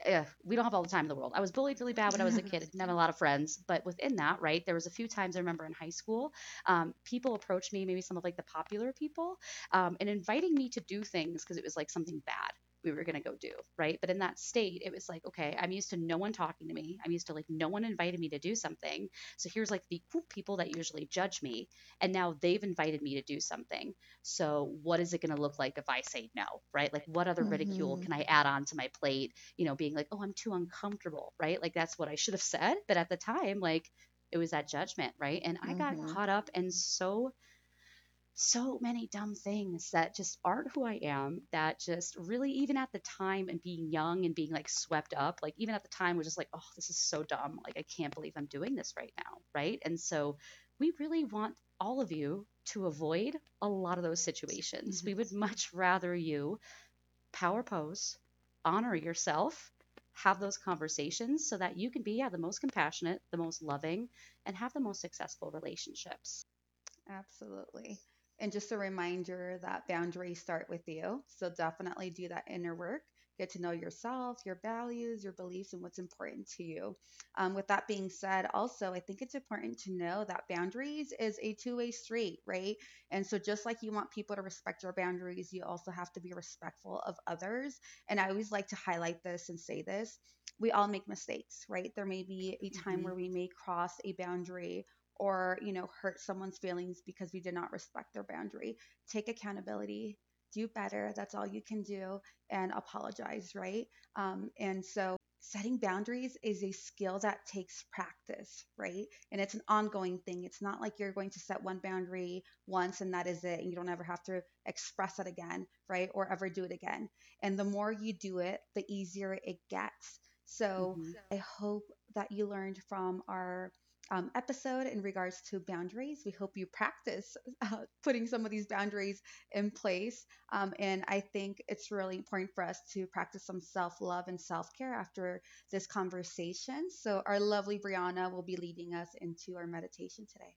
eh, we don't have all the time in the world. I was bullied really bad when I was a kid. I didn't have a lot of friends, but within that, right, there was a few times I remember in high school, um, people approached me, maybe some of like the popular people, um, and inviting me to do things because it was like something bad we were going to go do, right? But in that state, it was like, okay, I'm used to no one talking to me. I'm used to like no one invited me to do something. So here's like the people that usually judge me. And now they've invited me to do something. So what is it going to look like if I say no, right? Like what other mm-hmm. ridicule can I add on to my plate? You know, being like, oh, I'm too uncomfortable, right? Like that's what I should have said. But at the time, like it was that judgment, right? And I got mm-hmm. caught up and so so many dumb things that just aren't who I am. That just really, even at the time and being young and being like swept up, like even at the time was just like, oh, this is so dumb. Like, I can't believe I'm doing this right now. Right. And so we really want all of you to avoid a lot of those situations. Mm-hmm. We would much rather you power pose, honor yourself, have those conversations so that you can be yeah, the most compassionate, the most loving, and have the most successful relationships. Absolutely. And just a reminder that boundaries start with you. So definitely do that inner work. Get to know yourself, your values, your beliefs, and what's important to you. Um, with that being said, also, I think it's important to know that boundaries is a two way street, right? And so, just like you want people to respect your boundaries, you also have to be respectful of others. And I always like to highlight this and say this we all make mistakes, right? There may be a time mm-hmm. where we may cross a boundary or you know hurt someone's feelings because we did not respect their boundary. Take accountability do better that's all you can do and apologize right? Um, and so setting boundaries is a skill that takes practice right? And it's an ongoing thing. It's not like you're going to set one boundary once and that is it and you don't ever have to express it again right? Or ever do it again. And the more you do it the easier it gets. So mm-hmm. i hope that you learned from our um, episode in regards to boundaries. We hope you practice uh, putting some of these boundaries in place. Um, and I think it's really important for us to practice some self love and self care after this conversation. So, our lovely Brianna will be leading us into our meditation today.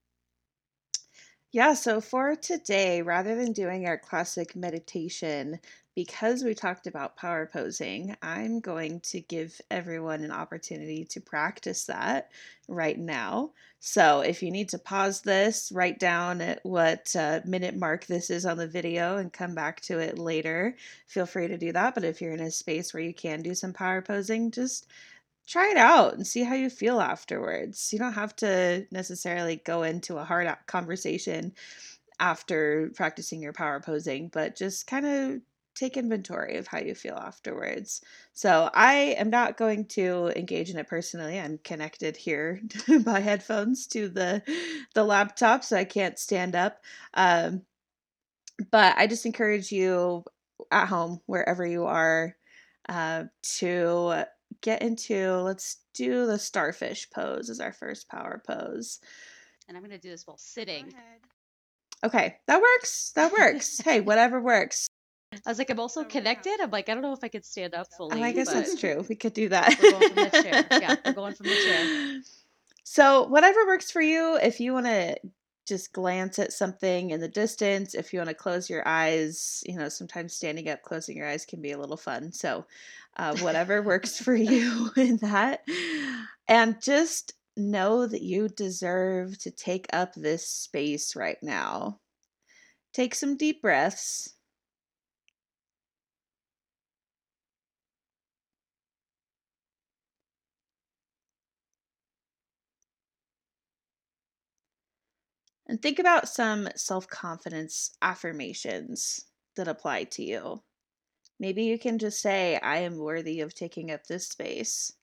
Yeah, so for today, rather than doing our classic meditation, because we talked about power posing, I'm going to give everyone an opportunity to practice that right now. So if you need to pause this, write down at what uh, minute mark this is on the video and come back to it later. Feel free to do that. But if you're in a space where you can do some power posing, just try it out and see how you feel afterwards. You don't have to necessarily go into a hard conversation after practicing your power posing, but just kind of take inventory of how you feel afterwards. So I am not going to engage in it personally. I'm connected here (laughs) by headphones to the the laptop, so I can't stand up. Um, but I just encourage you at home, wherever you are, uh, to get into let's do the starfish pose as our first power pose. And I'm going to do this while sitting. Okay, that works. That works. hey, (laughs) whatever works. I was like, I'm also connected. I'm like, I don't know if I could stand up fully. Oh, I guess that's true. We could do that. We're going from the chair. Yeah, we're going from the chair. (laughs) So, whatever works for you, if you want to just glance at something in the distance, if you want to close your eyes, you know, sometimes standing up, closing your eyes can be a little fun. So, uh, whatever works for you (laughs) in that. And just know that you deserve to take up this space right now. Take some deep breaths. And think about some self confidence affirmations that apply to you. Maybe you can just say, I am worthy of taking up this space.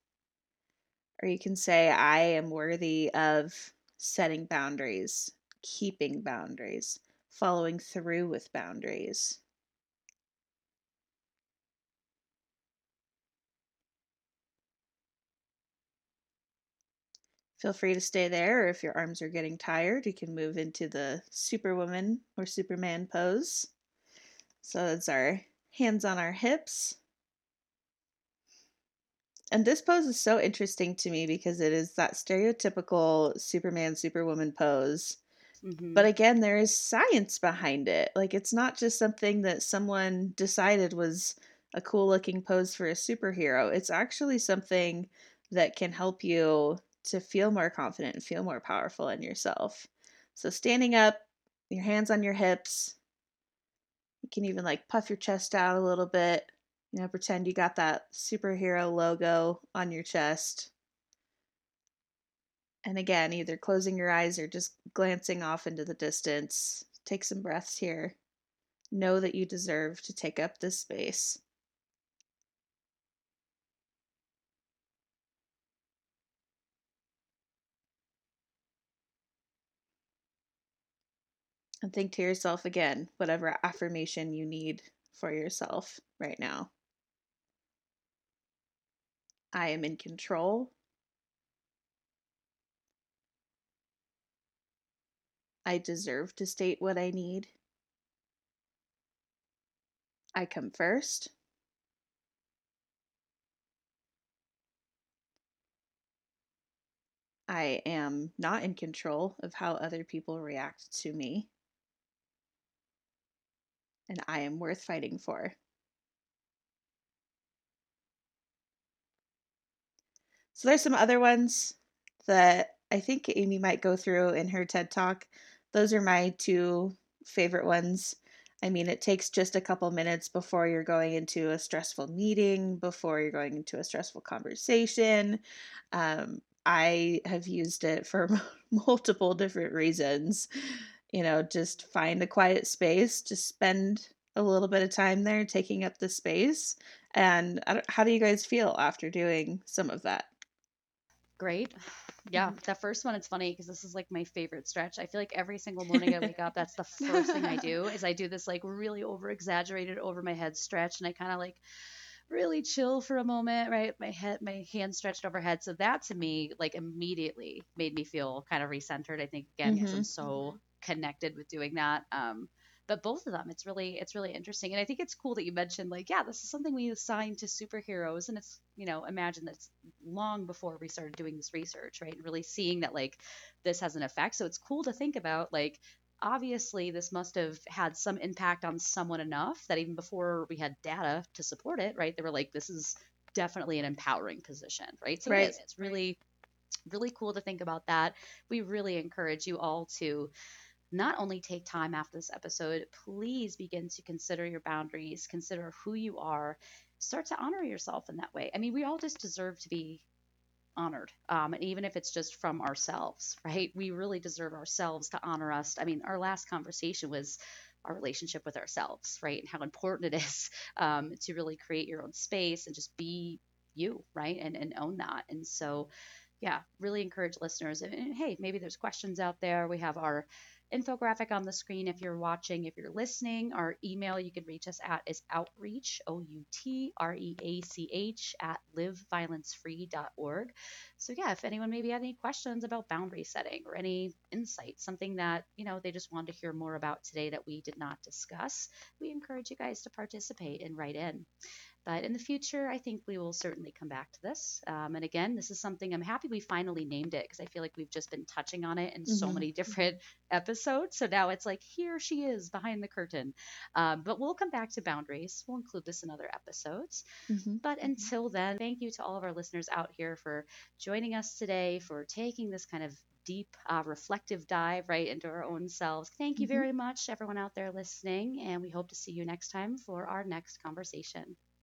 Or you can say, I am worthy of setting boundaries, keeping boundaries, following through with boundaries. Feel free to stay there, or if your arms are getting tired, you can move into the Superwoman or Superman pose. So that's our hands on our hips. And this pose is so interesting to me because it is that stereotypical Superman, Superwoman pose. Mm-hmm. But again, there is science behind it. Like, it's not just something that someone decided was a cool looking pose for a superhero. It's actually something that can help you to feel more confident and feel more powerful in yourself. So, standing up, your hands on your hips, you can even like puff your chest out a little bit. You know, pretend you got that superhero logo on your chest. And again, either closing your eyes or just glancing off into the distance. Take some breaths here. Know that you deserve to take up this space. And think to yourself again, whatever affirmation you need for yourself right now. I am in control. I deserve to state what I need. I come first. I am not in control of how other people react to me and I am worth fighting for. So there's some other ones that I think Amy might go through in her TED Talk. Those are my two favorite ones. I mean, it takes just a couple minutes before you're going into a stressful meeting, before you're going into a stressful conversation. Um, I have used it for (laughs) multiple different reasons you know, just find a quiet space, just spend a little bit of time there taking up the space. And how do you guys feel after doing some of that? Great. Yeah, mm-hmm. that first one, it's funny because this is like my favorite stretch. I feel like every single morning I wake up, that's the first thing I do is I do this like really over exaggerated over my head stretch and I kind of like really chill for a moment, right? My head, my hand stretched overhead. So that to me, like immediately made me feel kind of recentered. I think again, because I'm Mhm. so connected with doing that. Um, but both of them, it's really, it's really interesting. And I think it's cool that you mentioned like, yeah, this is something we assign to superheroes. And it's, you know, imagine that's long before we started doing this research, right? And really seeing that like this has an effect. So it's cool to think about like, obviously this must have had some impact on someone enough that even before we had data to support it, right? They were like, this is definitely an empowering position, right? So Right. it is. It's really, really cool to think about that. We really encourage you all to not only take time after this episode, please begin to consider your boundaries, consider who you are, start to honor yourself in that way. I mean, we all just deserve to be honored. Um, and even if it's just from ourselves, right? We really deserve ourselves to honor us. I mean, our last conversation was our relationship with ourselves, right? And how important it is (laughs) um, to really create your own space and just be you, right? And, and own that. And so, yeah, really encourage listeners. And, and hey, maybe there's questions out there. We have our infographic on the screen if you're watching. If you're listening, our email you can reach us at is outreach, O U T R E A C H, at liveviolencefree.org. So, yeah, if anyone maybe had any questions about boundary setting or any insight, something that, you know, they just wanted to hear more about today that we did not discuss, we encourage you guys to participate and write in. But in the future, I think we will certainly come back to this. Um, and again, this is something I'm happy we finally named it because I feel like we've just been touching on it in so Mhm. many different (laughs) episodes. So now it's like, here she is behind the curtain. Um, but we'll come back to boundaries. We'll include this in other episodes. Mhm. But until then, thank you to all of our listeners out here for joining us today, for taking this kind of deep, uh, reflective dive right into our own selves. Thank you Mhm. very much, everyone out there listening. And we hope to see you next time for our next conversation.